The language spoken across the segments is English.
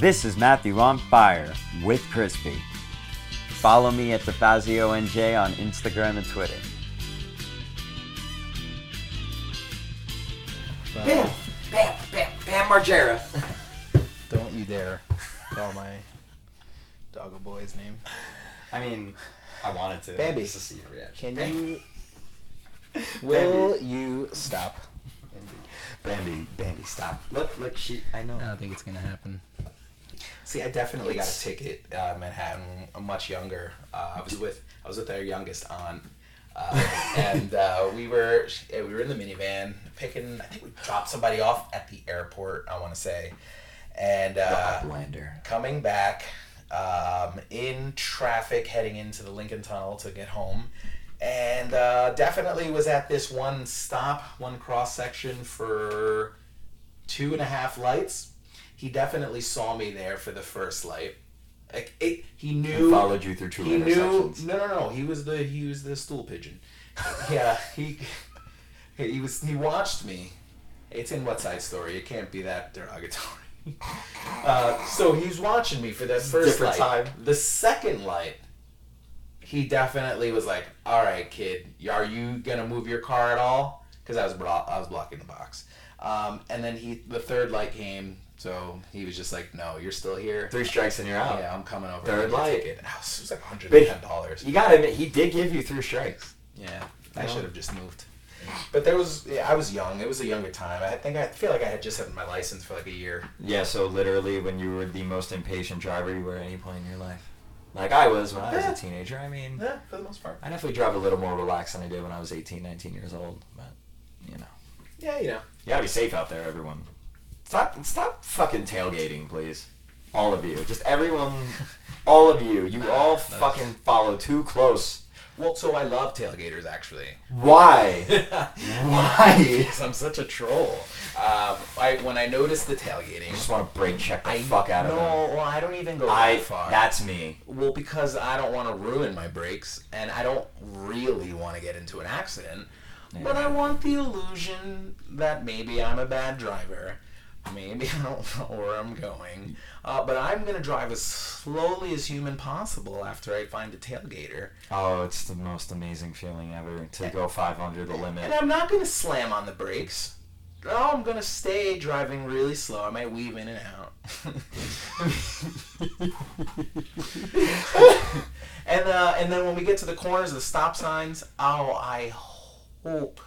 This is Matthew on Fire with Crispy. Follow me at the Fazio NJ on Instagram and Twitter. Bam, bam, bam, bam, Margera. Don't you dare call my doggo boy's name. I mean, I wanted to. Bambi. Just to see your reaction. Can you? Will you stop? Bambi, Bambi, stop. Look, look, she. I know. I don't think it's gonna happen. See, I definitely got a ticket uh, Manhattan. uh, much younger. Uh, I was with I was with our youngest aunt, uh, and uh, we were eh, we were in the minivan picking. I think we dropped somebody off at the airport. I want to say, and uh, coming back um, in traffic heading into the Lincoln Tunnel to get home. And uh, definitely was at this one stop, one cross section for two and a half lights. He definitely saw me there for the first light. Like it, he knew. He followed you through two He knew. intersections. No, no, no. He was the he was the stool pigeon. yeah, he he was he watched me. It's in West Side Story. It can't be that derogatory. Uh, so he's watching me for that first Different light. time. The second light, he definitely was like, "All right, kid, are you gonna move your car at all?" Because I was blo- I was blocking the box. Um, and then he the third light came, so he was just like, "No, you're still here." Three strikes and you're out. Yeah, I'm coming over. Third to get a light. ticket. And I was, it was like 110 dollars. You gotta admit, he did give you three strikes. Yeah, I should have just moved. But there was, yeah, I was young. It was a younger time. I think I feel like I had just had my license for like a year. Yeah, so literally when you were the most impatient driver you were at any point in your life. Like I was when I was Yeah. a teenager. I mean, Yeah, for the most part. I definitely drive a little more relaxed than I did when I was 18, 19 years old. But, you know. Yeah, you know. You gotta be safe out there, everyone. Stop, stop fucking tailgating, please. All of you. Just everyone, all of you. You all fucking follow too close. Well, so I love tailgaters actually. Why? Why? Because I'm such a troll. Um, I when I notice the tailgating, I just want to brake check the I fuck out of no, them. well, I don't even go I, that far. that's me. well, because I don't want to ruin my brakes, and I don't really want to get into an accident. But I want the illusion that maybe I'm a bad driver. Maybe I don't know where I'm going. Uh, but I'm going to drive as slowly as human possible after I find a tailgater. Oh, it's the most amazing feeling ever to go five under the limit. And. I'm not going to slam on the brakes. No, I'm going to stay driving really slow. I might weave in and out. and uh, and then when we get to the corners, of the stop signs, oh, I hope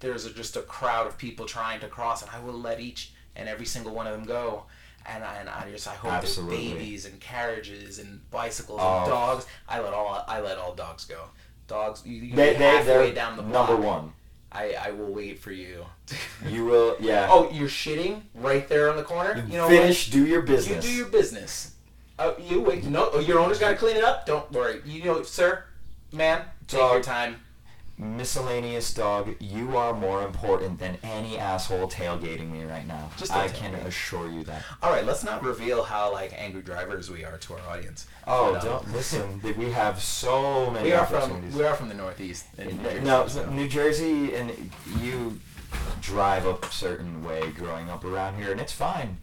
there's a, just a crowd of people trying to cross, and I will let each and every single one of them go. And I, and I just I hope Absolutely. there's babies and carriages and bicycles Oh. and dogs. I let all I let all dogs go. Dogs, you, you They, they, halfway they're down the block. number one. I, I will wait for you. You will, yeah. oh, you're shitting right there on the corner. You, know Finish, do your business. You do your business. Oh, you wait. No, your owner's got to clean it up. Don't worry. You know, sir, man, take Dog. your time. Miscellaneous dog, you are more important than any asshole tailgating me right now. Just I can me. assure you that. All right, let's not reveal how like angry drivers we are to our audience. Oh, But, um, don't listen. We have so many We are from we are from the Northeast. in New Jersey, no, so- New Jersey, and you drive a certain way growing up around here, and it's fine.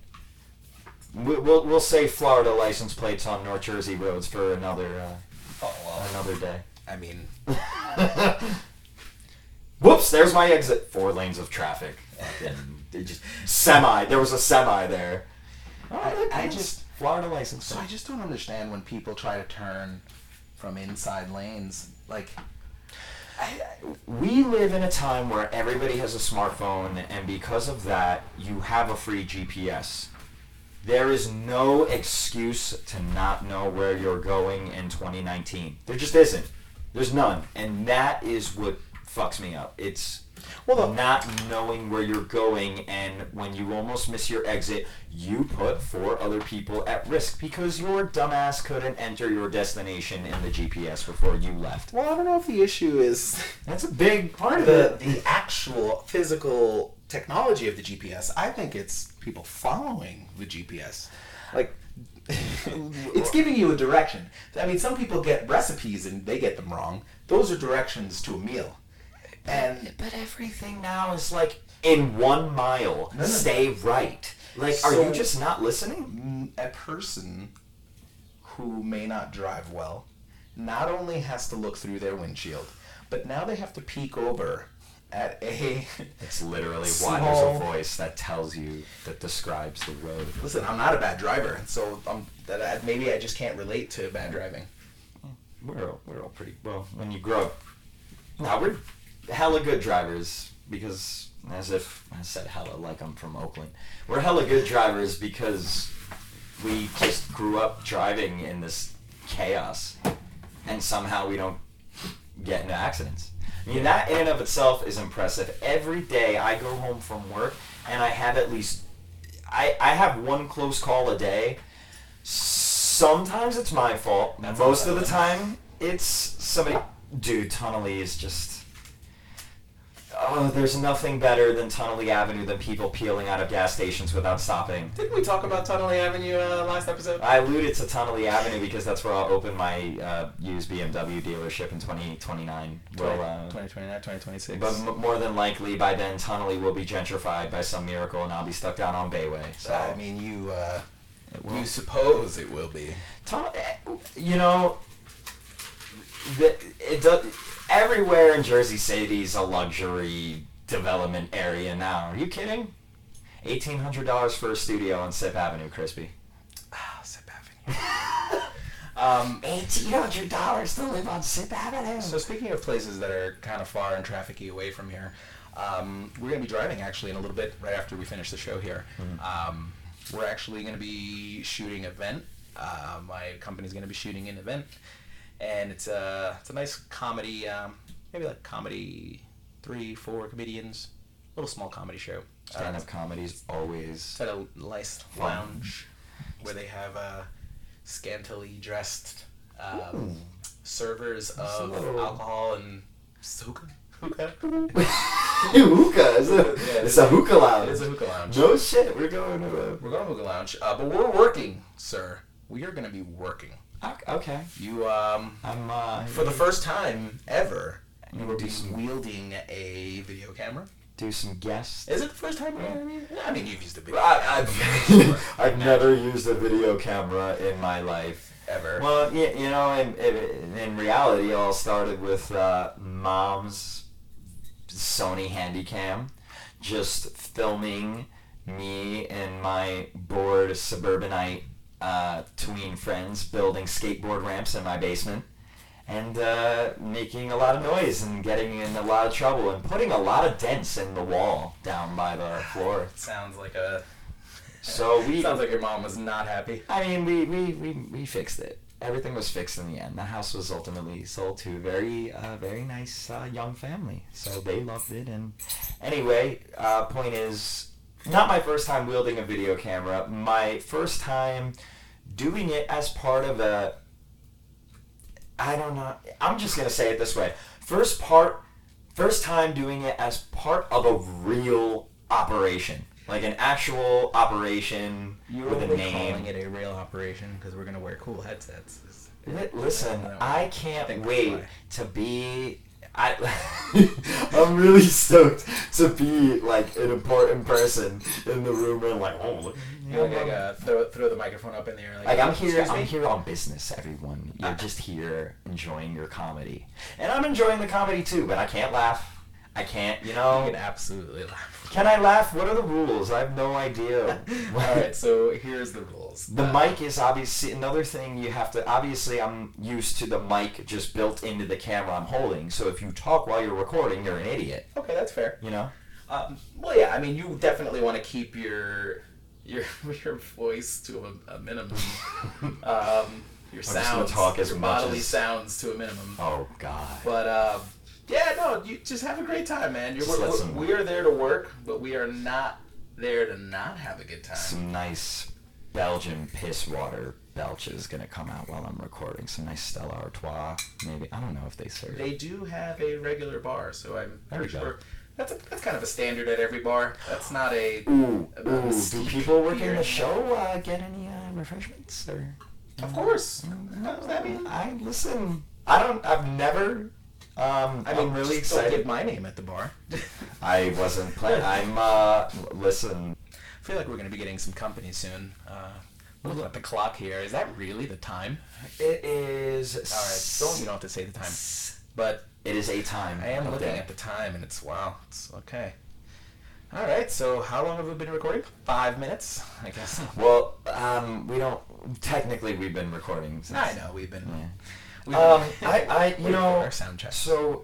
We- We'll we'll say Florida license plates on North Jersey roads for another uh, Oh well. another day. I mean, Whoops! There's my exit. Four lanes of traffic. And just semi. There was a semi there. Oh, I- I just- Florida license. so I just don't understand when people try to turn from inside lanes. Like, We live in a time where everybody has a smartphone, and because of that, you have a free GPS. There is no excuse to not know where you're going in 2019. There just isn't. There's none, and that is what fucks me up. It's Well, the- not knowing where you're going, and when you almost miss your exit, you put four other people at risk because your dumbass couldn't enter your destination in the GPS before you left. well, I don't know if the issue is That's a big part of the it. the actual physical technology of the GPS. I think it's people following the GPS. Like it's giving you a direction. I mean, some people get recipes and they get them wrong. Those are directions to a meal. And But everything now is like in one mile. No, no. Stay right. Like, are you just not listening? Mm, a person who may not drive well not only has to look through their windshield, but now they have to peek over at a. It's literally why there's a voice that tells you that describes the road. Listen, I'm not a bad driver, so um, that I, maybe I just can't relate to bad driving. We're all, we're all pretty well when you grow up. Now we're hella good drivers because, as if I said hella like I'm from Oakland. We're hella good drivers because we just grew up driving in this chaos, and somehow we don't get into accidents. I mean that in and of itself is impressive. Every day I go home from work and I have at least I I have one close call a day. Sometimes it's my fault. That's Most of the time it's somebody. Dude, Tonnelle is just. Oh, there's nothing better than Tonnelle Avenue than people peeling out of gas stations without stopping. Didn't we talk about Tonnelle Avenue uh, last episode? I alluded to Tonnelle Avenue because that's where I'll open my uh, used BMW dealership in 2029. Well, uh, 2029, 2026. but m- more than likely by then Tonnelle will be gentrified by some miracle and I'll be stuck down on Bayway. So I mean, you uh, you suppose it will be. Eh, you know, the, it does, everywhere in Jersey City is a luxury development area now. Are you kidding? Eighteen hundred dollars for a studio on Sip Avenue, Crispy. Ah, Sip Avenue. um, Eighteen hundred dollars to live on Sip Avenue. So speaking of places that are kind of far and trafficy away from here, um, we're going to be driving actually in a little bit right after we finish the show here. Um, we're actually going to be shooting an event. Uh, my company's going to be shooting an event, and it's a it's a nice comedy, um, maybe like comedy, three four comedians, little small comedy show. Stand Uh, up comedy's always it's at a nice lounge where they have uh, scantily dressed um, servers of little- alcohol and hookah. Hookah. hookah. It's a, Yeah, it's a hookah lounge. It is a hookah lounge. No shit, we're going to a. We're going to hookah lounge, uh, but we're working, sir. We are going to be working. Okay. You um, I'm uh. for the first time ever, you will be some- wielding a video camera. do some guests. Is it the first time? I mean, I mean, you've used a video I, camera I've, I've never used a video camera in my life. ever. Well, you, you know, in, in, in reality, it all started with uh, mom's Sony Handycam, just filming me and my bored suburbanite uh, tween friends building skateboard ramps in my basement. And uh, making a lot of noise and getting in a lot of trouble and putting a lot of dents in the wall down by the floor. sounds like a. So we sounds like your mom was not happy. I mean, we, we, we, we fixed it. Everything was fixed in the end. The house was ultimately sold to a very, uh, very nice uh, young family. So they loved it. And anyway, uh, point is, not my first time wielding a video camera. My first time doing it as part of a. I don't know. I'm just gonna say it this way. First part, first time doing it as part of a real operation, like an actual operation You're with a name. calling it a real operation because we're gonna wear cool headsets. Listen, I can't wait to be. I, I'm really stoked to be like an important person in the room and like, oh, look. You like, like, uh, throw throw the microphone up in the air. Like, Like I'm here, I'm me?" here on business, everyone. You're Ah. just here enjoying your comedy, and I'm enjoying the comedy too. But I can't laugh. I can't, you You know. can absolutely laugh. Can I laugh? What are the rules? I have no idea. All right, so here's the rules. The Uh, mic is obviously another thing you have to. Obviously, I'm used to the mic just built into the camera I'm holding. So if you talk while you're recording, you're an idiot. Okay, that's fair. You know. Um, well, yeah, I mean, you definitely want to keep your your your voice to a, a minimum. um, your sounds, talk as your much bodily as- sounds to a minimum. Oh God. But um, yeah, no, you just have a great time, man. You're, we're, we are there to work, but we are not there to not have a good time. Some nice Belgian piss water belch is gonna come out while I'm recording. Some nice Stella Artois, maybe. I don't know if they serve. They do have a regular bar, so I'm pretty go. sure that's a, that's kind of a standard at every bar. That's not a Ooh, a ooh. Do people working the show uh, get any uh, refreshments or? Of course. Mm, I mean, I listen. I don't. I've never. Um, I mean, I'm really don't excited. Get my name at the bar. I wasn't planning. I'm. Uh, listen. I feel like we're going to be getting some company soon. Uh, looking at the clock here. Is that really the time? It is. All right, don't you don't have to say the time, but It is a time. I am looking day. at the time, and it's wow. It's okay. All right. So how long have we been recording? Five minutes, I guess. Well, um, we don't. Technically, we've been recording. Since, I know we've been. Yeah. We've Um, I, I, you know, our sound check. so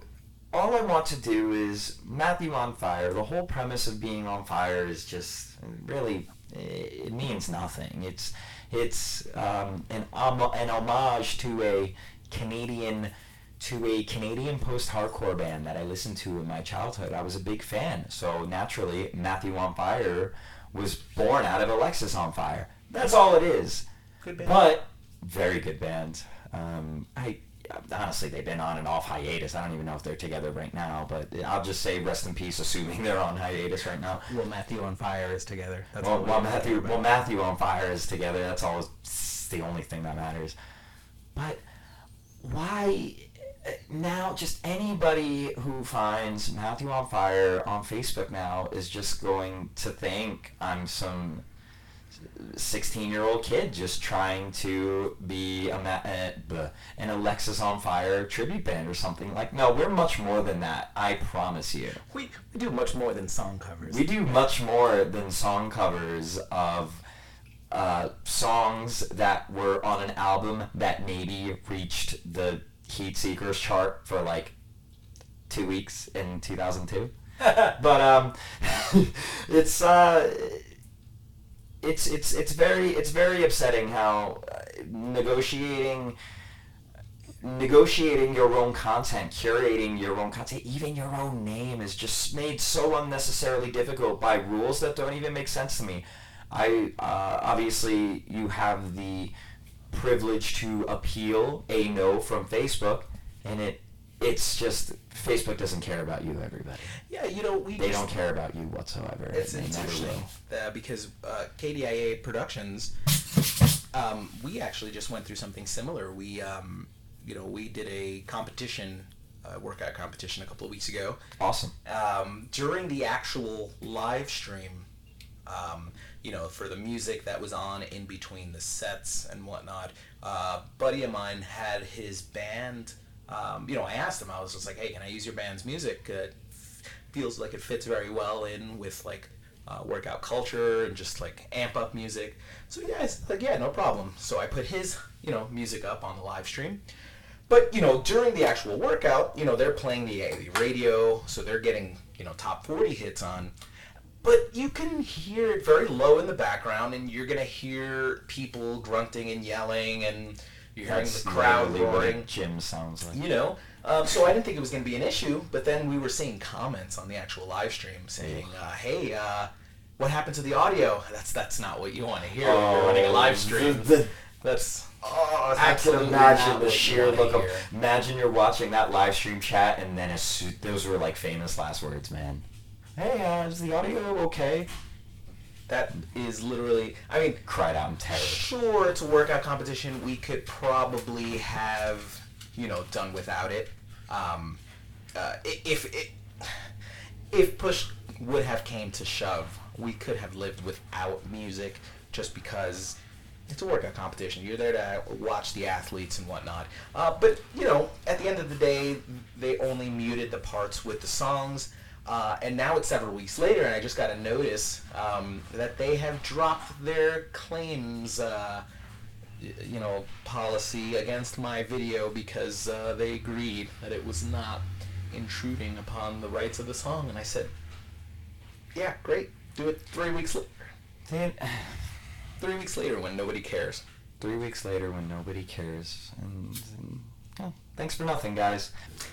all I want to do is Matthew on fire. The whole premise of being on fire is just really it means nothing. It's it's um, an om- an homage to a Canadian to a Canadian post-hardcore band that I listened to in my childhood. I was a big fan, so naturally Matthew on Fire was born out of Alexisonfire. That's all it is. Good band. But very good band. Um, I honestly they've been on and off hiatus. I don't even know if they're together right now. But I'll just say rest in peace, assuming they're on hiatus right now. well, Matthew on Fire is together. That's Well, well Matthew, well. Matthew on fire is together. That's all. The only thing that matters. But why now? Just anybody who finds Matthew on fire on Facebook now is just going to think I'm some 16 year old kid just trying to be a Ma- an Alexisonfire tribute band or something. Like, no, we're much more than that. I promise you. we, we do much more than song covers. We do much more than song covers of uh, songs that were on an album that maybe reached the Heatseekers chart for like two weeks in 2002. but um, it's uh, it's it's it's very it's very upsetting how uh, negotiating negotiating your own content, curating your own content, even your own name is just made so unnecessarily difficult by rules that don't even make sense to me. I uh, obviously you have the privilege to appeal a no from Facebook, and it it's just Facebook doesn't care about you, everybody. yeah, you know, we They just, don't care about you whatsoever. It's, and they it's never interesting uh, because uh, KDIA Productions, um, we actually just went through something similar. We, um, you know, we did a competition, uh, workout competition a couple of weeks ago. Awesome. Um, during the actual live stream, um, you know, for the music that was on in between the sets and whatnot, uh, buddy of mine had his band. Um, you know, I asked him. I was just like, "Hey, can I use your band's music? It feels like it fits very well in with like uh, workout culture and just like amp up music." So yeah, it's like, "Yeah, no problem." So I put his, you know, music up on the live stream. But you know, during the actual workout, you know, they're playing the, the radio, so they're getting you know top forty hits on. But you can hear it very low in the background, and you're gonna hear people grunting and yelling, and you're hearing That's the crowd a roaring. gym sounds like. You know, um, so I didn't think it was going to be an issue. But then we were seeing comments on the actual live stream saying, uh, "Hey, uh, what happened to the audio? That's that's not what you want to hear when you're running a live stream. Oh, The- That's Oh, I can imagine the sheer look of. Imagine you're watching that live stream chat, and then as those were like famous last words, man. Hey, uh, is the audio okay? That is literally. I mean, Cried out in terror. sure, it's a workout competition. We could probably have, you know, done without it. Um, uh, if it, if push would have came to shove, we could have lived without music, just because it's a workout competition. You're there to watch the athletes and whatnot. Uh, but you know, at the end of the day, they only muted the parts with the songs. Uh, and now it's several weeks later, and I just got a notice um, that they have dropped their claims, uh, y- you know, policy against my video because uh, they agreed that it was not intruding upon the rights of the song. And I said, "Yeah, great, do it three weeks later." Three weeks later, when nobody cares. three weeks later, when nobody cares, and, and oh, thanks for nothing, guys.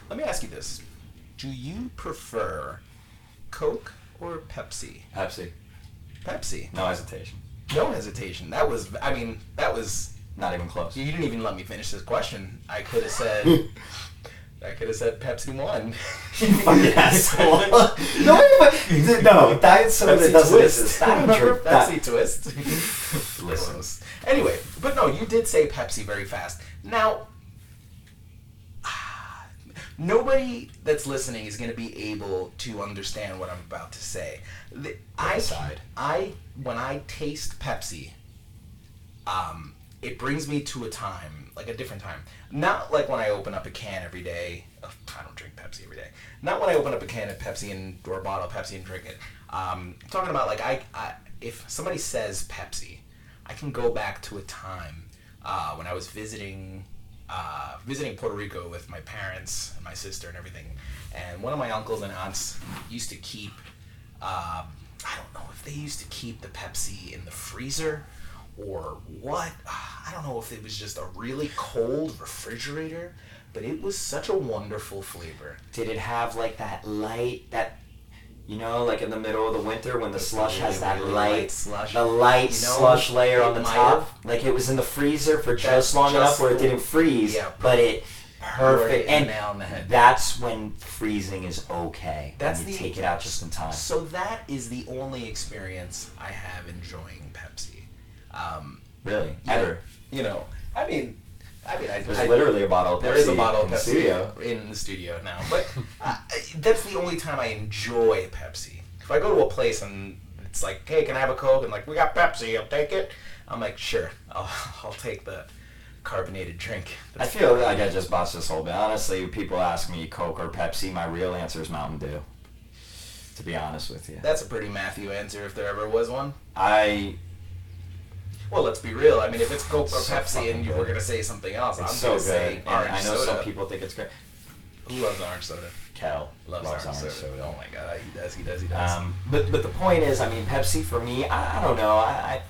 Let me ask you this: Do you prefer Coke or Pepsi? Pepsi, Pepsi. no hesitation, No hesitation. That was. I mean, that was. not even close. You didn't even let me finish this question. I could have said. I could have said Pepsi won. fucking asshole. no, but- no, that's so Pepsi doesn't Twist. exist. I Remember. Pepsi Twist? Listen. Anyway, but no, you did say Pepsi very fast. Now, nobody that's listening is going to be able to understand what I'm about to say. The, I aside. I when I taste Pepsi, um, it brings me to a time like a different time. Not like when I open up a can every day. I don't drink Pepsi every day. Not when I open up a can of Pepsi and or a bottle of Pepsi and drink it. Um, I'm talking about like I, I if somebody says Pepsi, I can go back to a time uh, when I was visiting uh, visiting Puerto Rico with my parents and my sister and everything. And one of my uncles and aunts used to keep. Um, I don't know if they used to keep the Pepsi in the freezer or what. I don't know if it was just a really cold refrigerator, but it was such a wonderful flavor. Did it have like that light that you know, like in the middle of the winter when the slush has that really light, light slush. the light You know, slush layer on the top, like it was in the freezer for just long enough where it didn't freeze, yeah, but it perfect. And that's when freezing is okay. That's when you the- take it out just in time. So that is the only experience I have enjoying Pepsi. Um, Really, ever. know- You know, I mean, I mean, I, There's I- literally a bottle of Pepsi There is a bottle of in the Pepsi studio. in the studio now, but uh, that's the only time I enjoy Pepsi. If I go to a place and it's like, "Hey, can I have a Coke?" and like, "We got Pepsi, I'll take it." I'm like, "Sure, I'll, I'll take the carbonated drink." I feel like I just botched this whole bit. Honestly, people ask me Coke or Pepsi, my real answer is Mountain Dew. To be honest with you, That's a pretty Matthew answer if there ever was one. I Well, let's be real. I mean, if it's Coke or So Pepsi and you were gonna say something else, it's I'm so gonna good. say And orange I know soda. some people think it's great. Who loves orange soda? Cal Loves, orange, soda. Oh my god, he does. He does. He does. Um, but but the point is, I mean, Pepsi for me, I, I don't know. I, I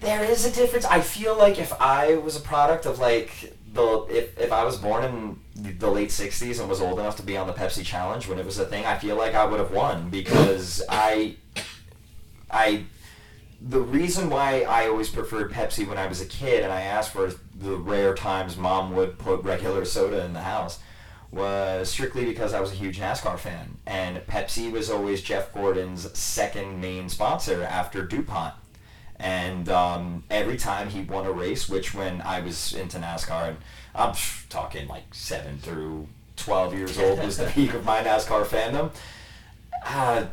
there is a difference. I feel like if I was a product of like the if, if I was born in the, the late '60s and was old enough to be on the Pepsi challenge when it was a thing, I feel like I would have won because I I the reason why I always preferred Pepsi when I was a kid and I asked for the rare times mom would put regular soda in the house was strictly because I was a huge NASCAR fan and Pepsi was always Jeff Gordon's second main sponsor after DuPont. And um, every time he won a race, which when I was into NASCAR, and I'm talking like 7 through 12 years old was the peak of my NASCAR fandom, uh,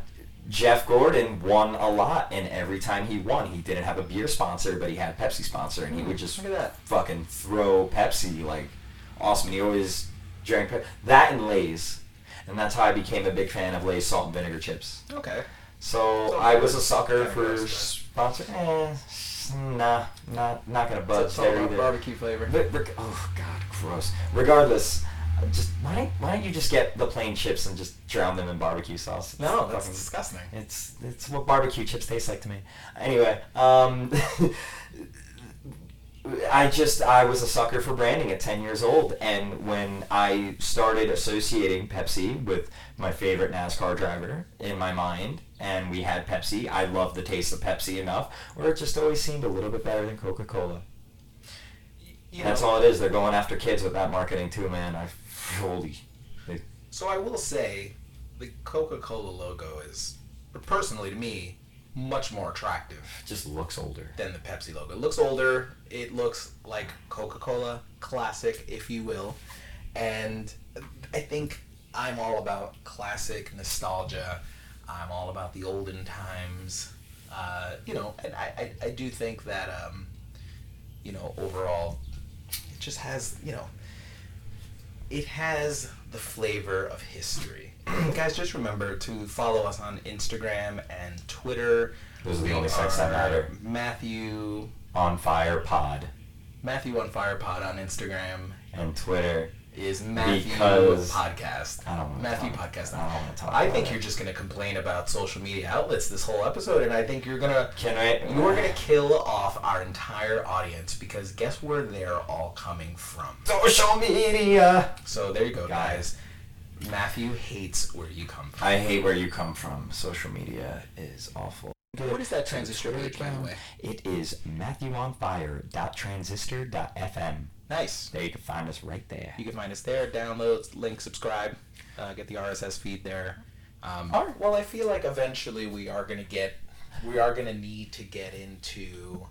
Jeff Gordon won a lot, and every time he won, he didn't have a beer sponsor, but he had a Pepsi sponsor, and he would just that. fucking throw Pepsi like awesome. And he always drank Pe- that and Lay's, and that's how I became a big fan of Lay's salt and vinegar chips. Okay. So So I was a sucker for sponsor. Eh, nah, not not gonna budge It's all there either. barbecue flavor. But, oh god, gross. Regardless, just why don't why don't you just get the plain chips and just drown them in barbecue sauce? It's No, that's fucking- disgusting. It's it's what barbecue chips taste like to me. Anyway, um, I just I was a sucker for branding at ten years old, and when I started associating Pepsi with my favorite NASCAR driver in my mind, and we had Pepsi, I loved the taste of Pepsi enough, where it just always seemed a little bit better than Coca Cola. You That's all it is. They're going after kids with that marketing too, man. I holy. So I will say, the Coca-Cola logo is, personally to me, much more attractive just looks older. than the Pepsi logo. It looks older. It looks like Coca-Cola classic, if you will, and I think I'm all about classic nostalgia. I'm all about the olden times. Uh, you know, and I, I, I do think that um, you know overall, it just has you know it has the flavor of history. Guys, just remember to follow us on Instagram and Twitter. Those are the only sites that matter. Matthew On Fire Pod Matthew on Fire Pod on Instagram and Twitter. Is Matthew Because- Podcast. I don't Matthew talk- Podcast. I don't wanna talk I think it. you're just gonna complain about social media outlets this whole episode, and I think you're gonna Can I? you're gonna kill off our entire audience because guess where they're all coming from. social media. So there you go, Got it. guys. Matthew hates where you come from. I hate where you come from. Social media is awful. What is that transistor page, by the way? It is matthewonfire.transistor.fm. Nice. There you can find us right there. You can find us there. Download, link, subscribe, uh, get the RSS feed there. Um, Alright. Well, I feel like eventually we are gonna get, we are gonna need to get into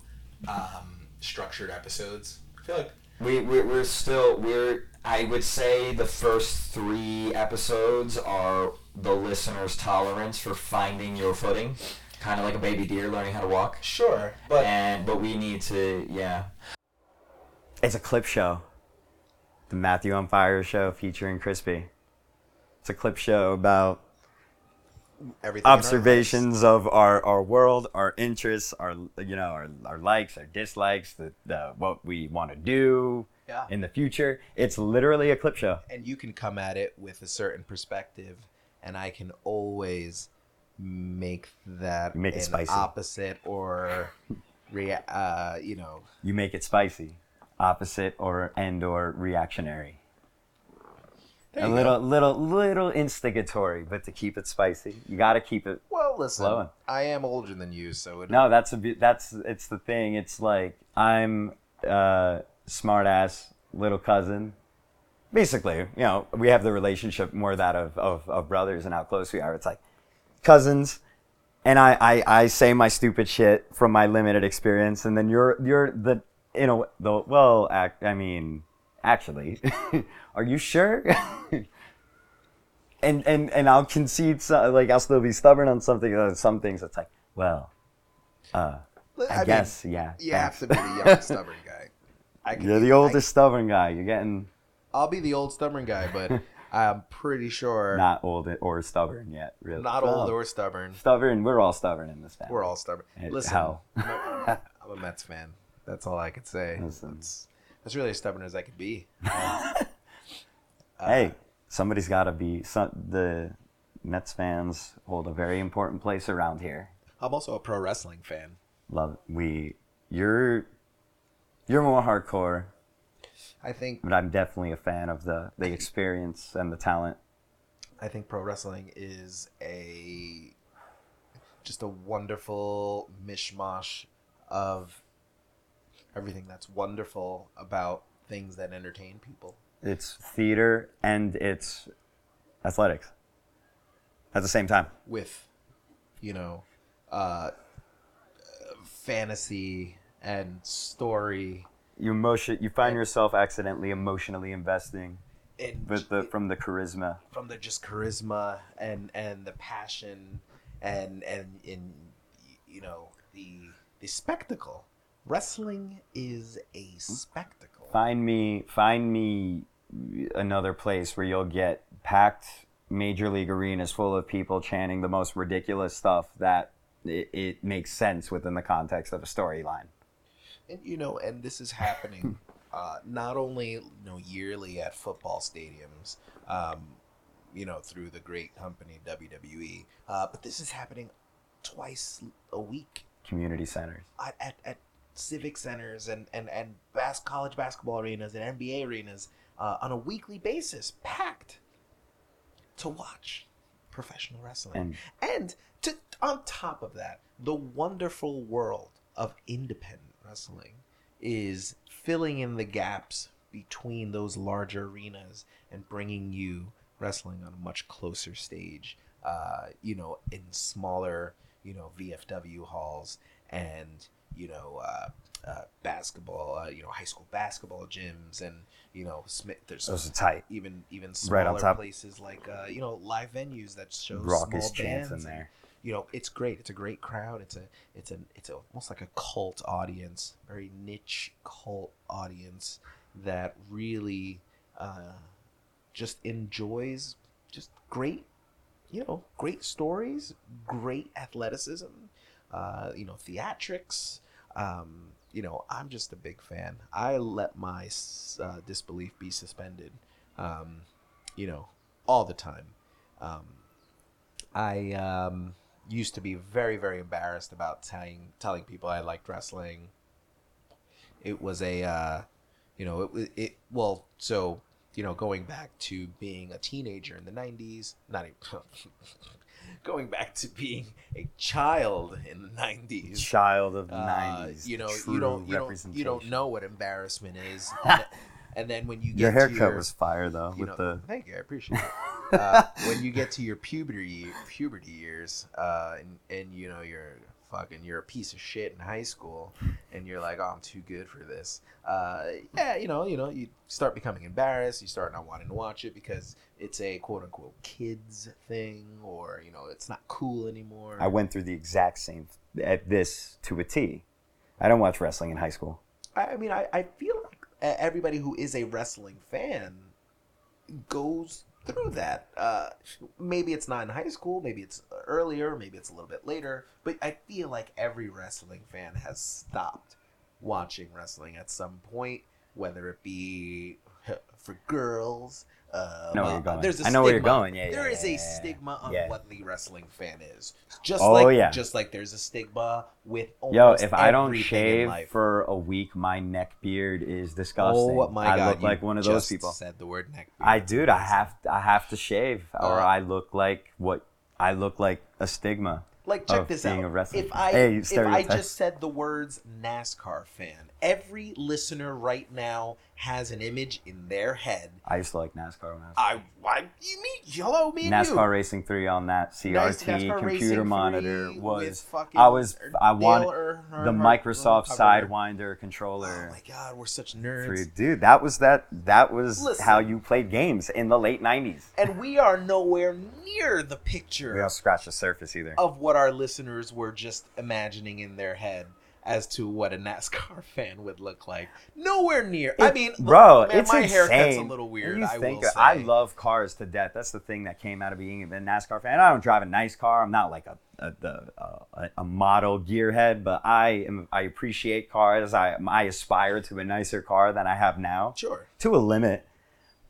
um, structured episodes. I feel like we we're, we're still we're I would say the first three episodes are the listener's tolerance for finding your footing, kind of like a baby deer learning how to walk. Sure, but And but we need to yeah. It's a clip show. The Matthew on Fire show featuring Crispy. It's a clip show about Everything in our observations of our, our world, our interests, our you know our, our likes, our dislikes, the, the what we want to do Yeah. in the future. It's literally a clip show. and you can come at it with a certain perspective and i can always make that Make it spicy. opposite or rea- uh, you know You make it spicy, opposite or and or reactionary. A little go. little little instigatory, but to keep it spicy, you got to keep it well listen Flowing. i am older than you so it, No, that's a bit- that's it's the thing. It's like I'm uh smart ass little cousin. Basically, you know, we have the relationship more that of, of, of brothers and how close we are. It's like cousins and I, I, I say my stupid shit from my limited experience and then you're you're the you know the well act I mean actually are you sure? And and and I'll concede so, like I'll still be stubborn on something uh, some things it's like well uh I, mean, guess yeah you have to be the young stubborn guy. I you're be- the I- oldest stubborn guy. You're getting i'll be the old stubborn guy but i'm pretty sure not old or stubborn yet really. Not Well, old or stubborn. stubborn we're all stubborn in this family. We're all stubborn. Listen hell I'm, a, I'm a mets fan that's all i could say. Listen. that's, that's really as stubborn as i could be. Hey. Uh, somebody's got to be some, the Mets fans hold a very important place around here. I'm also a pro wrestling fan. Love we you're you're more hardcore. I think but I'm definitely a fan of the the experience and the talent. I think pro wrestling is a just a wonderful mishmash of everything that's wonderful about things that entertain people. it's theater and it's athletics at the same time with, you know, uh, fantasy and story you emotion you find yourself accidentally emotionally investing and with the from the charisma from the just charisma and and the passion and and in you know the the spectacle. Wrestling is a spectacle. find me find me another place where you'll get packed major league arenas full of people chanting the most ridiculous stuff that it, it makes sense within the context of a storyline. And you know, and this is happening uh, not only you know yearly at football stadiums, um, you know, through the great company WWE, uh, but this is happening twice a week. Community centers. At, at, at civic centers and, and, and bas- college basketball arenas and NBA arenas uh, on a weekly basis, packed to watch professional wrestling. And- And to, on top of that, the wonderful world of independent wrestling is filling in the gaps between those larger arenas and bringing you wrestling on a much closer stage, uh, you know, in smaller, you know, VFW halls and, you know, uh, uh, basketball, uh, you know, high school basketball gyms and, you know, Smith, there's those are tight. even even Right smaller on top. places like uh, you know live venues that show raucous small chants bands in and, there. you know it's great. It's a great crowd. It's a it's a it's a, almost like a cult audience very niche cult audience that really uh, just enjoys just great you know great stories great athleticism uh, you know theatrics um, you know i'm just a big fan. I let my uh, disbelief be suspended um, you know all the time. Um, i um, used to be very very embarrassed about telling telling people i liked wrestling. It was a uh, you know it, it well so you know going back to being a teenager in the 90s not a, going back to being a child in the 90s child of the uh, 90s you know you don't you don't you don't know what embarrassment is and, then when you get your haircut your, was fire though with know, the thank you i appreciate it uh, when you get to your puberty puberty years uh, and, and you know you're fucking you're a piece of shit in high school, and you're like, oh, I'm too good for this. Uh, yeah, you know, you know, you start becoming embarrassed. You start not wanting to watch it because it's a quote unquote kids thing, or you know, it's not cool anymore. I went through the exact same at this to a T. I don't watch wrestling in high school. I, mean, I, I feel like everybody who is a wrestling fan goes through that. Uh, maybe it's not in high school, maybe it's earlier, maybe it's a little bit later, but I feel like every wrestling fan has stopped watching wrestling at some point, whether it be for girls. Uh, I know where uh, you're going. There's a I know where you're going. Yeah, There yeah, is yeah, a stigma on what the wrestling fan is. Just Oh, like yeah. just like there's a stigma with Yo, if I don't shave for a week, my neck beard is disgusting. Oh my I god! look you like one of those just people. Said the word neck. Beard. I dude, I have I have to shave, or Uh, I look like what I look like a stigma. Like check this out. If I Hey, if I just said the words NASCAR fan, every listener right now has an image in their head. I used to like NASCAR when I was I why you mean hello me and NASCAR you. Racing Three on that CRT NASCAR computer monitor was I was I wanted the Microsoft. Sidewinder Oh controller. my god, we're such nerds. Three- Dude, that was that that was Listen. how you played games in the late '90s. And we are nowhere near the picture We don't scratch the surface either. of what our listeners were just imagining in their head as to what a NASCAR fan would look like. Nowhere near. I It- mean, look, bro, man, it's my insane. haircut's a little weird. You I think will say. I love cars to death. That's the thing that came out of being a NASCAR fan. I don't drive a nice car. I'm not like a a, uh, a, a model gearhead, but I am. I appreciate cars. I I aspire to a nicer car than I have now Sure. to a limit.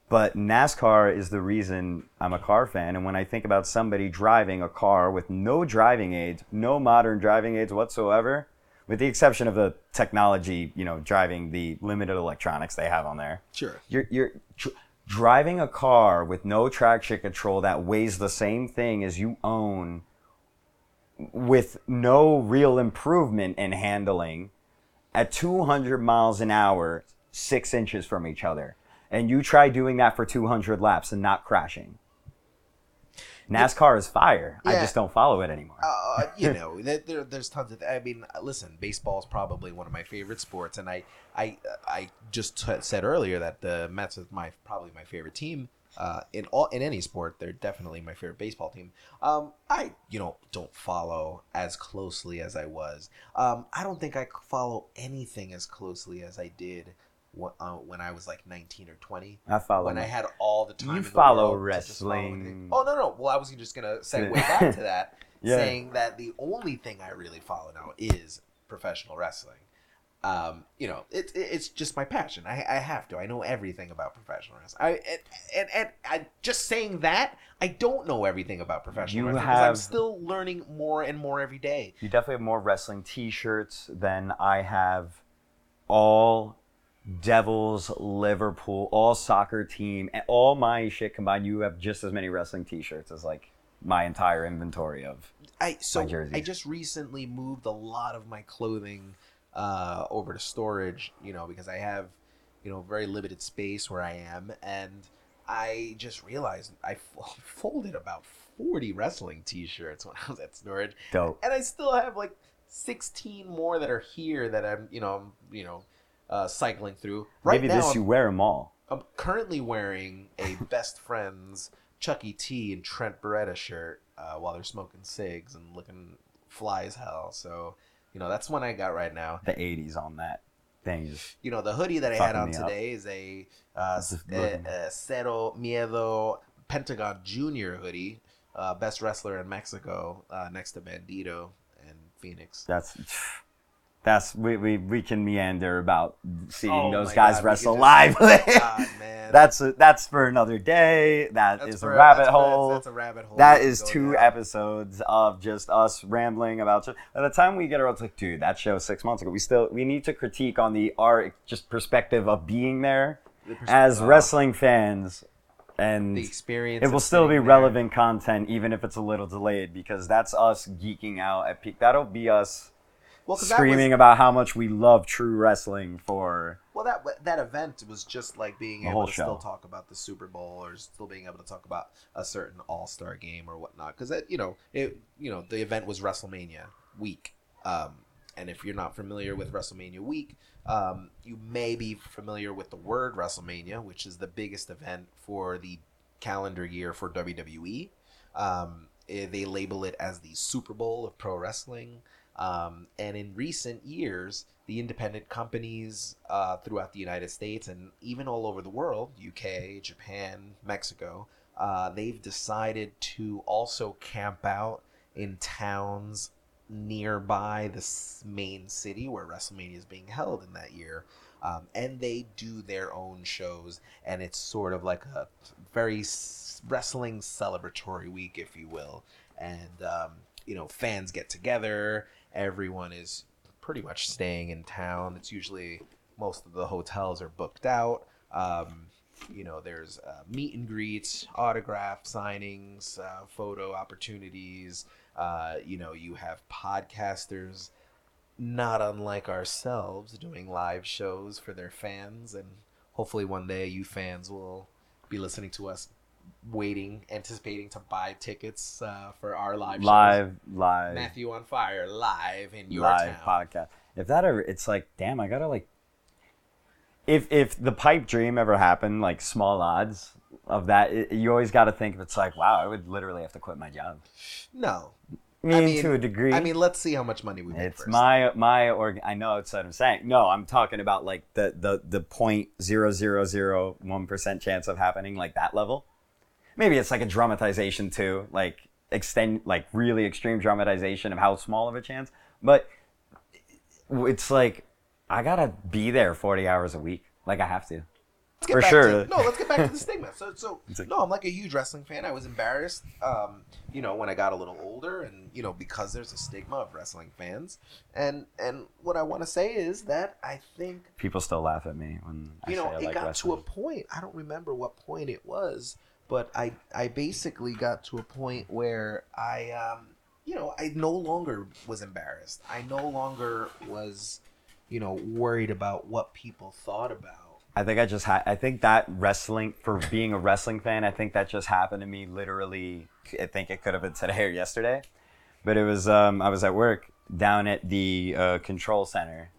But NASCAR is the reason I'm a car fan. And when I think about somebody driving a car with no driving aids, no modern driving aids whatsoever, with the exception of the technology, you know, driving the limited electronics they have on there, Sure. you're you're dr- driving a car with no traction control that weighs the same thing as you own with no real improvement in handling at 200 miles an hour 6 inches from each other. And you try doing that for 200 laps and not crashing NASCAR is fire. I just don't follow it anymore. Uh, you know, there, there's tons of. I mean, listen, baseball is probably one of my favorite sports, and I, I, I just t- said earlier that the Mets is my probably my favorite team. Uh, in all in any sport, they're definitely my favorite baseball team. Um, I you know don't follow as closely as I was. Um, I don't think I follow anything as closely as I did uh, when I was like 19 or 20 I follow when I had all the time. You in the follow world to just wrestling. Oh no, no. Well, I was just gonna segue back to that, Yeah. saying that the only thing I really follow now is professional wrestling. Um, you know, it, it, it's just my passion. I, I have to. I know everything about professional wrestling. I and, and, and I just saying that I don't know everything about professional You wrestling because I'm still learning more and more every day. You definitely have more wrestling T-shirts than I have. All Devils, Liverpool, all soccer team, and all my shit combined. You have just as many wrestling T-shirts as like my entire inventory of. I so. I just recently moved a lot of my clothing uh, over to storage, you know, because I have, you know, very limited space where I am, and I just realized I folded about forty wrestling T-shirts when I was at storage, Dope. and I still have like sixteen more that are here that I'm, you know, I'm, you know, uh, cycling through. Right Maybe now, this you wear them all. I'm currently wearing a best friends Chuckie T and Trent Beretta shirt uh, while they're smoking cigs and looking fly as hell. So, you know, that's one I got right now. The '80s on that thing. You know, the hoodie that I had on me up. today is a, uh, a, a Cero Miedo Pentagon Junior hoodie, uh, best wrestler in Mexico, uh, next to Bandido and Phoenix. that's that's we, we we can meander about seeing Oh those guys God, wrestle live. just- God, man. that's a, that's for another day. That That's is for- a rabbit that's- hole. That's, that's a rabbit hole. That is two down. episodes of just us rambling about. By the time we get around, it's like, dude, that show six months ago. We still we need to critique on the art just perspective of being there The as uh, wrestling fans, and the experience. it will still be there. relevant content even if it's a little delayed because that's us geeking out at peak. That'll be us Well, screaming was- about how much we love true wrestling for. Well, that that event was just like being able to still talk about the Super Bowl or still being able to talk about a certain All Star game or whatnot. Because you know, it you know the event was WrestleMania week, Um, and if you're not familiar with WrestleMania week, um, you may be familiar with the word WrestleMania, which is the biggest event for the calendar year for WWE. Um, eh, they label it as the Super Bowl of pro wrestling. Um, and in recent years, the independent companies uh, throughout the United States and even all over the world UK, Japan, Mexico uh, they've decided to also camp out in towns nearby the main city where WrestleMania is being held in that year. Um, and they do their own shows, and it's sort of like a very wrestling celebratory week, if you will. And, um, you know, fans get together, everyone is pretty much staying in town. It's usually most of the hotels are booked out. Um, you know, there's uh, meet and greets, autograph signings, uh, photo opportunities. Uh, you know, you have podcasters, not unlike ourselves, doing live shows for their fans, and hopefully one day you fans will be listening to us, waiting, anticipating to buy tickets uh, for our live shows. live, live, Matthew on Fire live in your live town. podcast. If that ever, it's like, damn, I gotta like. If if the pipe dream ever happened, like small odds of that, it, you always got to think if it's like, wow, I would literally have to quit my job. No, I mean, to a degree. I mean, let's see how much money we make. It's first. my my org. I know it's what I'm saying. No, I'm talking about like the the the point zero zero zero one percent chance of happening, like that level. Maybe it's like a dramatization too, like extend like really extreme dramatization of how small of a chance. But it's like I gotta be there 40 hours a week. Like I have to. For sure. To, no, let's get back to the stigma. So, so like- no, I'm like a huge wrestling fan. I was embarrassed, um, you know, when I got a little older, and you know, because there's a stigma of wrestling fans. And and what I want to say is that I think People still laugh at me when I you know say I it like got wrestling. to a point. I don't remember what point it was, but I I basically got to a point where I um you know I no longer was embarrassed. I no longer was you know worried about what people thought about. I think I just had. I think that wrestling for being a wrestling fan. I think that just happened to me literally. I think it could have been today or yesterday, but it was. Um, I was at work down at the uh, control center,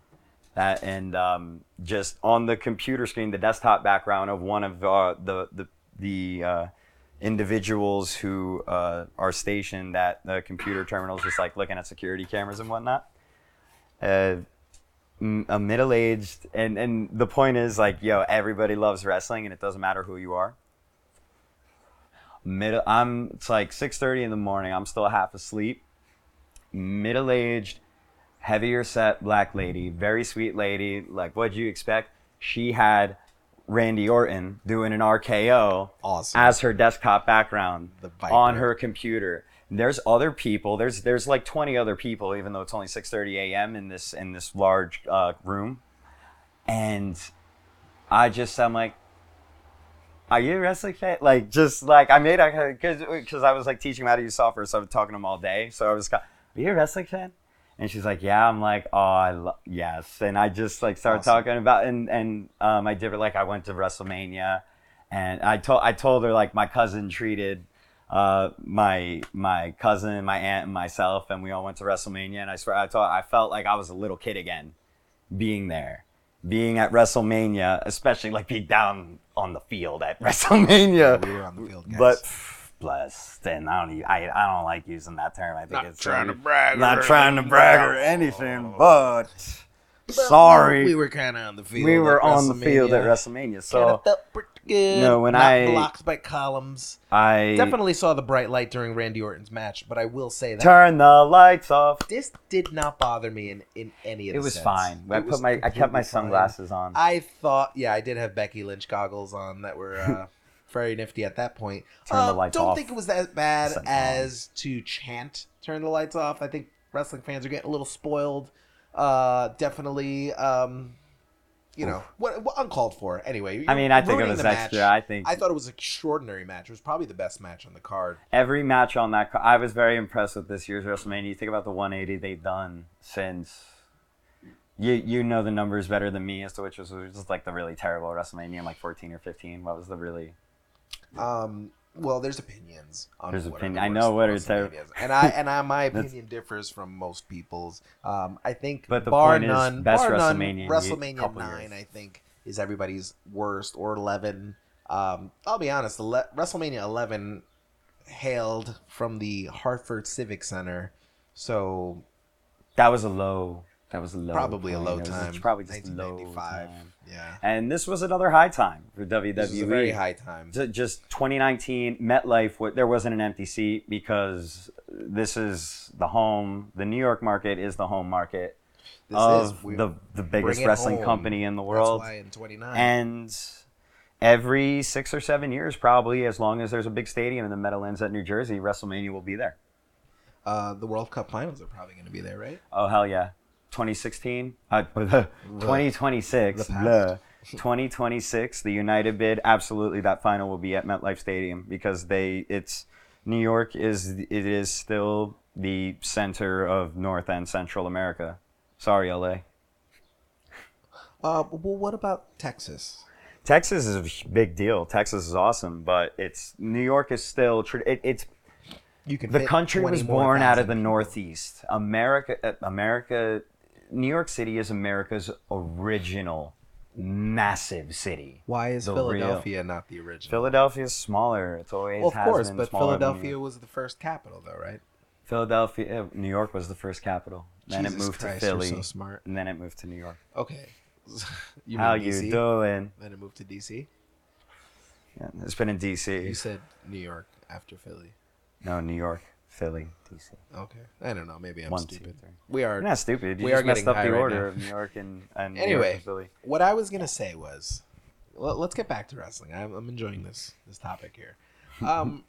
that and um, just on the computer screen, the desktop background of one of uh, the the the uh, individuals who uh, are stationed at the computer terminals, just like looking at security cameras and whatnot. Uh, a middle-aged and and the point is like yo everybody loves wrestling and it doesn't matter who you are. Middle i'm it's like 6.30 in the morning i'm still half asleep. Middle-aged heavier set black lady very sweet lady like what'd you expect? She had randy orton doing an rko Awesome. as her desktop background on her computer. There's other people. There's there's like 20 other people, even though it's only 6:30 a.m. in this in this large uh, room. And I just I'm like, are you a wrestling fan? Like just like I made because because I was like teaching them how to use software, so I was talking to them all day. So I was, are you a wrestling fan? And she's like, yeah. I'm like, oh, I lo- yes. And I just like started Awesome. talking about and and um, I did it like I went to WrestleMania, and I told I told her like my cousin treated uh, my my cousin, my aunt, and myself, and we all went to WrestleMania. And I swear, I thought I felt like I was a little kid again, being there, being at WrestleMania, especially like being down on the field at WrestleMania. We were on the field, guys. But blessed, and I don't, e- I, I don't like using that term. I think Not it's trying to brag not trying to brag or anything, but sorry, we were kind of on the field. we were on the field at WrestleMania. WrestleMania. So Kinda felt pretty good. No, when Not I- blocked by columns. I Definitely saw the bright light during Randy Orton's match, but I will say that turn the lights off. this did not bother me in, in any of It the was sets. fine. I It put my I kept my completely fine. sunglasses on. I thought, yeah, I did have Becky Lynch goggles on that were uh, very nifty at that point. Turn the Uh, lights don't off. think it was that bad Something as to chant "Turn the lights off." I think wrestling fans are getting a little spoiled. Uh, definitely, um, you know, what, what uncalled for. Anyway, I mean, I think it was the match. I think I thought it was an extraordinary match. It was probably the best match on the card. every match on that. I was very impressed with this year's WrestleMania. You think about the 180 they've done since. You you know the numbers better than me as to which was, was just like the really terrible WrestleMania, in like 14 or 15. What was the really? Um, well, there's opinions on There's what opinion- I know what it's- and I and I, my opinion differs from most people's. Um, I think, But the bar point is, none, best bar none, WrestleMania ye- WrestleMania nine, years. I think, is everybody's worst or eleven. Um, I'll be honest, ele- WrestleMania eleven hailed from the Hartford Civic Center, so That was a low. That was a low. probably a point. low It was time. Probably just a low time. Yeah, And this was another high time for WWE. this was a very high time. Just 2019 MetLife. There wasn't an empty seat because this is the home. The New York market is the home market This of is the the biggest wrestling home. company in the That's world. why in 29. And every six or seven years, probably as long as there's a big stadium in the Meadowlands at New Jersey, WrestleMania will be there. uh, the World Cup finals are probably going to be there, right? Oh hell yeah! 2016, uh, 2026, The past. 2026, the United bid. Absolutely, that final will be at MetLife Stadium because they. It's New York is it is still the center of North and Central America. Sorry, LA. Uh, well, what about Texas? Texas is a big deal. Texas is awesome, but it's New York is still. It, it's You can the country was more born out of the. Northeast. America, uh, America, New York City is America's original massive city. Why is The Philadelphia not the original? Philadelphia is smaller. It's always well, of course, but Philadelphia was the first capital, though, right? Philadelphia, uh, New York was the first capital. Then Jesus it moved Christ, to you're Philly, so smart. and then it moved to New York. Okay. you How you doing? Then it moved to DC. Yeah, it's been in DC. You said New York after Philly. No, New York, Philly, D.C. Okay. I don't know. Maybe I'm One, stupid. three. We are. You're not stupid. You we are messed up the right order now. of New York and, and New York Anyway, and Philly. what I was gonna say was, let, let's get back to wrestling. I'm, I'm enjoying this this topic here. Um,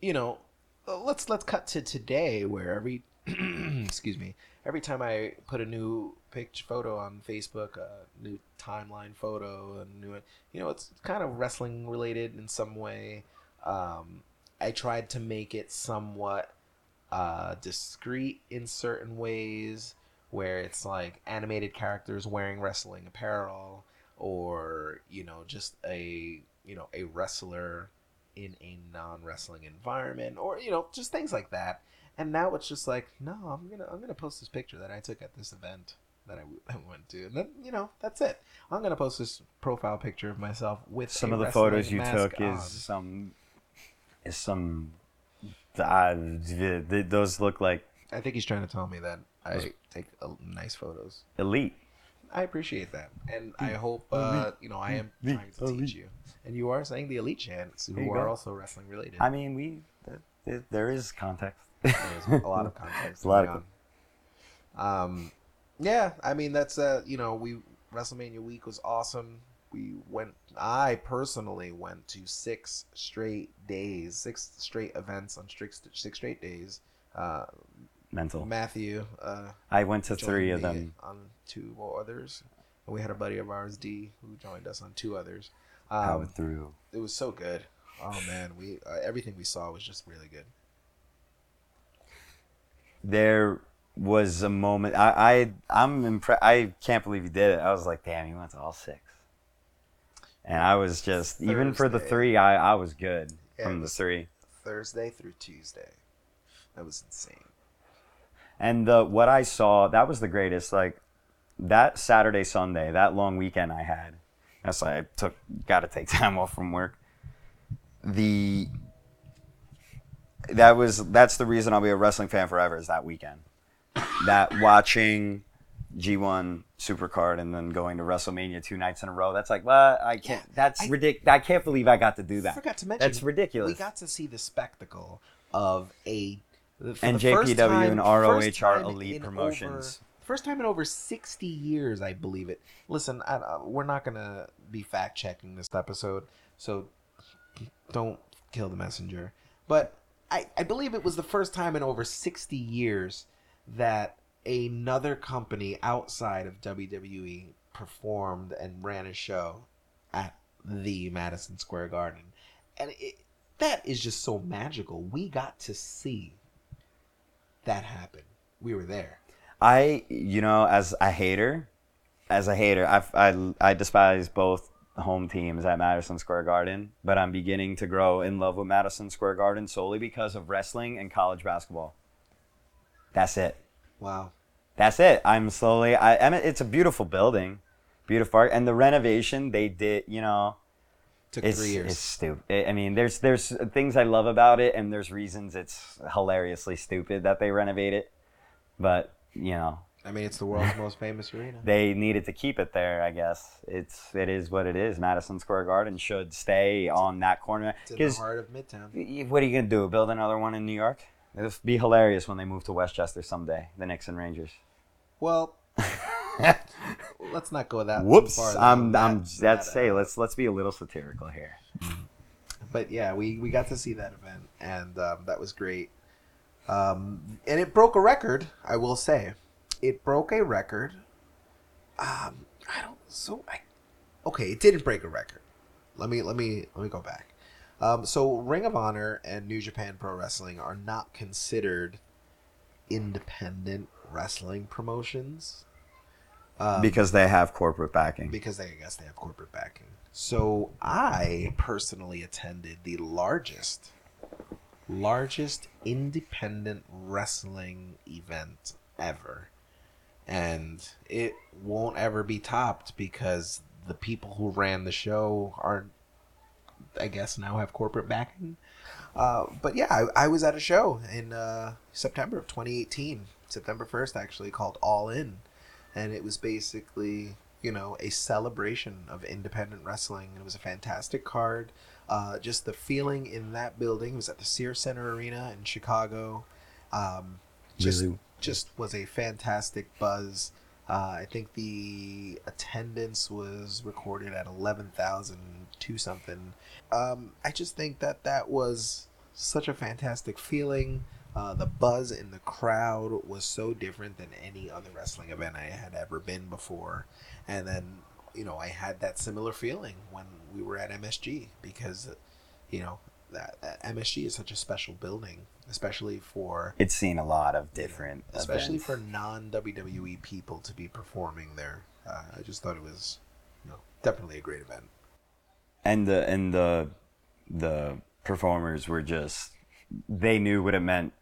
you know, let's let's cut to today, where every excuse me, every time I put a new picture photo on Facebook, a new timeline photo, a new, you know, it's kind of wrestling related in some way. Um, I tried to make it somewhat uh, discreet in certain ways where it's like animated characters wearing wrestling apparel or you know just a you know a wrestler in a non-wrestling environment or you know just things like that. And now it's just like no i'm gonna i'm gonna post this picture that i took at this event that I went to. And then you know that's it. I'm gonna post this profile picture of myself with Some of the photos you took on. is some is some. Uh, th- th- those look like i think he's trying to tell me that i take uh, nice photos elite. I appreciate that, and I hope uh, you know I am trying to teach you. And you are saying the elite chants, who are go. also wrestling related. I mean, we th- th- there is context. There's a lot of context a lot of. Um, yeah, I mean that's uh, you know we WrestleMania week was awesome. We went. I personally went to six straight days, six straight events on six six straight days. Uh, mental. Matthew. Uh, I went to three of them. on two others. And we had a buddy of ours, D, who joined us on two others. Um, through. it was so good. Oh man, we uh, everything we saw was just really good. There was a moment. I, I I'm impressed. I can't believe you did it. I was like, damn, you went to all six. And I was just even for the three, I I was good Yeah, from the three. Thursday through Tuesday, that was insane. And the what I saw, that was the greatest. Like that Saturday, Sunday, that long weekend I had. That's why I took got to take time off from work. The that was that's the reason I'll be a wrestling fan forever is that weekend. That watching G1 Supercard and then going to WrestleMania two nights in a row. That's like, well, I can't. That's I- ridiculous. I can't believe I got to do I that. forgot to mention That's ridiculous. We got to see the spectacle of a And JPW time- and ROH are elite promotions. over- first time in over sixty years, I believe it. Listen, I, I, we're not gonna be fact checking this episode, so don't kill the messenger. But I, I believe it was the first time in over sixty years that another company outside of WWE performed and ran a show at the Madison Square Garden, and it, that is just so magical. We got to see that happen. We were there. I, you know, as a hater, as a hater, I, I, I despise both home teams at Madison Square Garden, but I'm beginning to grow in love with Madison Square Garden solely because of wrestling and college basketball. That's it. Wow. That's it. I'm slowly. I, I mean, it's a beautiful building, beautiful art, and the renovation they did. You know, Took it's three years. it's stupid. I mean, there's there's things I love about it, and there's reasons it's hilariously stupid that they renovate it. But you know, I mean, it's the world's most famous arena. they needed to keep it there. I guess it's it is what it is. Madison Square Garden should stay on that corner It's in the heart of Midtown. what are you gonna do? Build another one in New York? It'll be hilarious when they move to Westchester someday. The Knicks and Rangers. Well, let's not go that Whoops! far. I'm down I'm that- that's that, say uh, let's let's be a little satirical here. but yeah, we, we got to see that event, and um, that was great. Um, and it broke a record, I will say. It broke a record. Um, I don't. So I. Okay, it didn't break a record. Let me let me let me go back. Um, so Ring of Honor and New Japan Pro Wrestling are not considered independent wrestling promotions. Um, because they have corporate backing. because they, I guess they have corporate backing. So I personally attended the largest, largest independent wrestling event ever, and it won't ever be topped because the people who ran the show are, I guess, now have corporate backing. Uh, but yeah, I, I was at a show in uh, September of 2018, September 1st, actually, called All In. And it was basically you know a celebration of independent wrestling. It was a fantastic card. Uh, just the feeling in that building it was at the Sears Centre Arena in Chicago. Um, just Really? just was a fantastic buzz. Uh, I think the attendance was recorded at 11,002 something. Um, I just think that that was such a fantastic feeling. Uh, the buzz in the crowd was so different than any other wrestling event I had ever been before. And then, you know, I had that similar feeling when we were at MSG because, you know, that, that MSG is such a special building, especially for It's seen a lot of different, especially events. for non WWE people to be performing there. Uh, I just thought it was, you know, definitely a great event. And the and the the performers were just they knew what it meant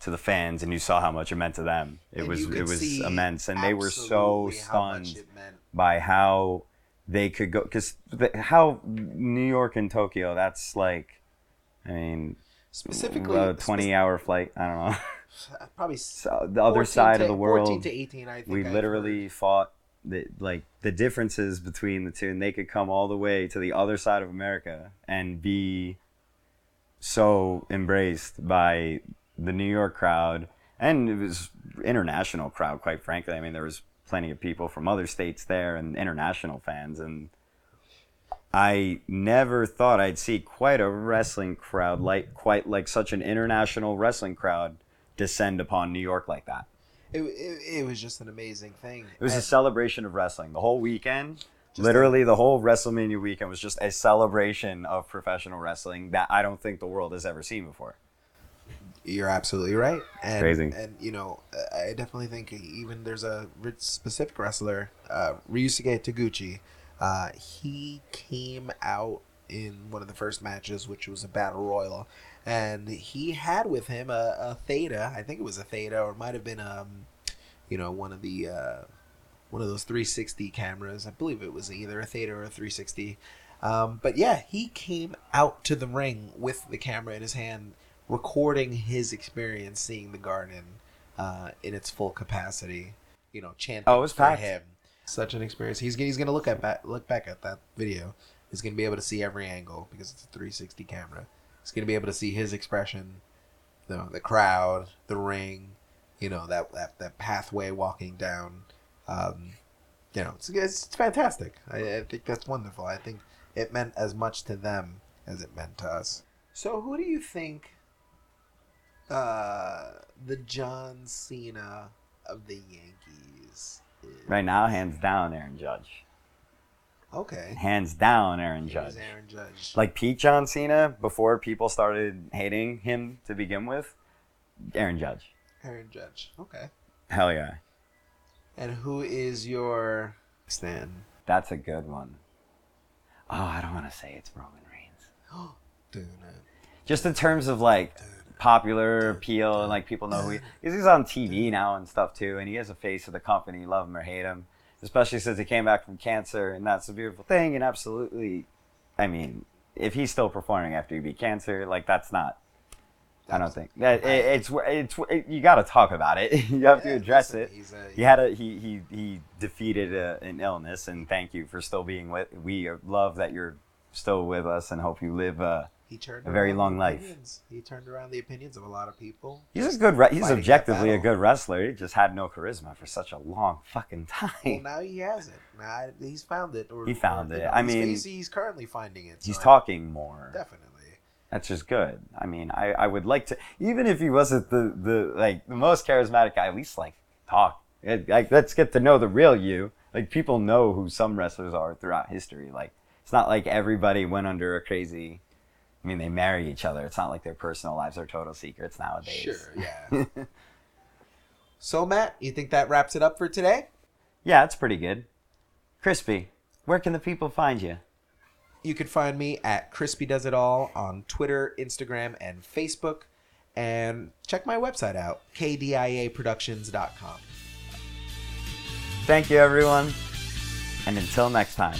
to the fans, and you saw how much it meant to them. It And was it was immense, and they were so absolutely how much stunned by how they could go because how New York and Tokyo. That's like, I mean, Specifically, a twenty-hour flight. I don't know. probably So the other side to, of the world. 14 to 18, I think. we I've literally heard. fought the like the differences between the two and they could come all the way to the other side of america and be so embraced by the new york crowd. And it was international crowd quite frankly. I mean there was plenty of people from other states there and international fans and i never thought i'd see quite a wrestling crowd like quite like such an international wrestling crowd descend upon new york like that It, it, it was just an amazing thing. it was a celebration of wrestling. The whole weekend, literally the whole WrestleMania weekend was just a celebration of professional wrestling that I don't think the world has ever seen before. You're absolutely right. And, Crazy. And you know, I definitely think even there's a specific wrestler, uh, Ryusuke Taguchi. Uh, he came out in one of the first matches, which was a battle royal, and he had with him a, a Theta. I think it was a Theta, or it might have been um, you know, one of the uh, one of those 360 cameras. I believe it was either a Theta or a 360. Um, but yeah, he came out to the ring with the camera in his hand, recording his experience seeing the garden uh, in its full capacity. You know, chanting Oh, it was for packed. him. Such an experience. He's he's gonna look at back look back at that video. He's gonna be able to see every angle because it's a 360 camera. He's gonna be able to see his expression, the the crowd, the ring, you know that that, that pathway walking down. Um, you know, it's, it's, it's fantastic. I, I think that's wonderful. I think it meant as much to them as it meant to us. So, who do you think uh, the John Cena of the Yankees is? Right now, hands down, Aaron Judge. Okay. Hands down, Aaron Judge. Aaron Judge. Like Pete John Cena, before people started hating him to begin with, Aaron Judge. Aaron Judge. Okay. Hell yeah. And who is your Stan? That's a good one. Oh, I don't want to say it's Roman Reigns. Oh, dude, Just in terms of like popular appeal and like people know who he is. he's on TV now and stuff too, and he is a face of the company, love him or hate him. Especially since he came back from cancer, and that's a beautiful thing. And absolutely, I mean, if he's still performing after he beat cancer, like that's not. I don't think that it, it's it's it, you got to talk about it. you have to address listen, it. he's a- he had a he he he defeated a, an illness, and thank you for still being with. We love that you're still with us, and hope you live. Uh, he turned A very around long the life. opinions. He turned around the opinions of a lot of people. he's a good. Re- he's objectively a good wrestler. He just had no charisma for such a long fucking time. Well, now he has it. Now he's found it. Or, He found or, you it. know, I mean, he's, he's currently finding it. He's so I- talking more. Definitely. That's just good. I mean, I, I would like to, even if he wasn't the, the like the most charismatic guy, at least like talk. Like let's get to know the real you. Like people know who some wrestlers are throughout history. Like it's not like everybody went under a crazy. I mean, they marry each other. It's not like their personal lives are total secrets nowadays. Sure. Yeah. so Matt, you think that wraps it up for today? Yeah, it's pretty good. Crispy, where can the people find you? You can find me at Crispy Does It All on Twitter, Instagram, and Facebook. And check my website out, kdiaproductions.com. Thank you, everyone, and until next time.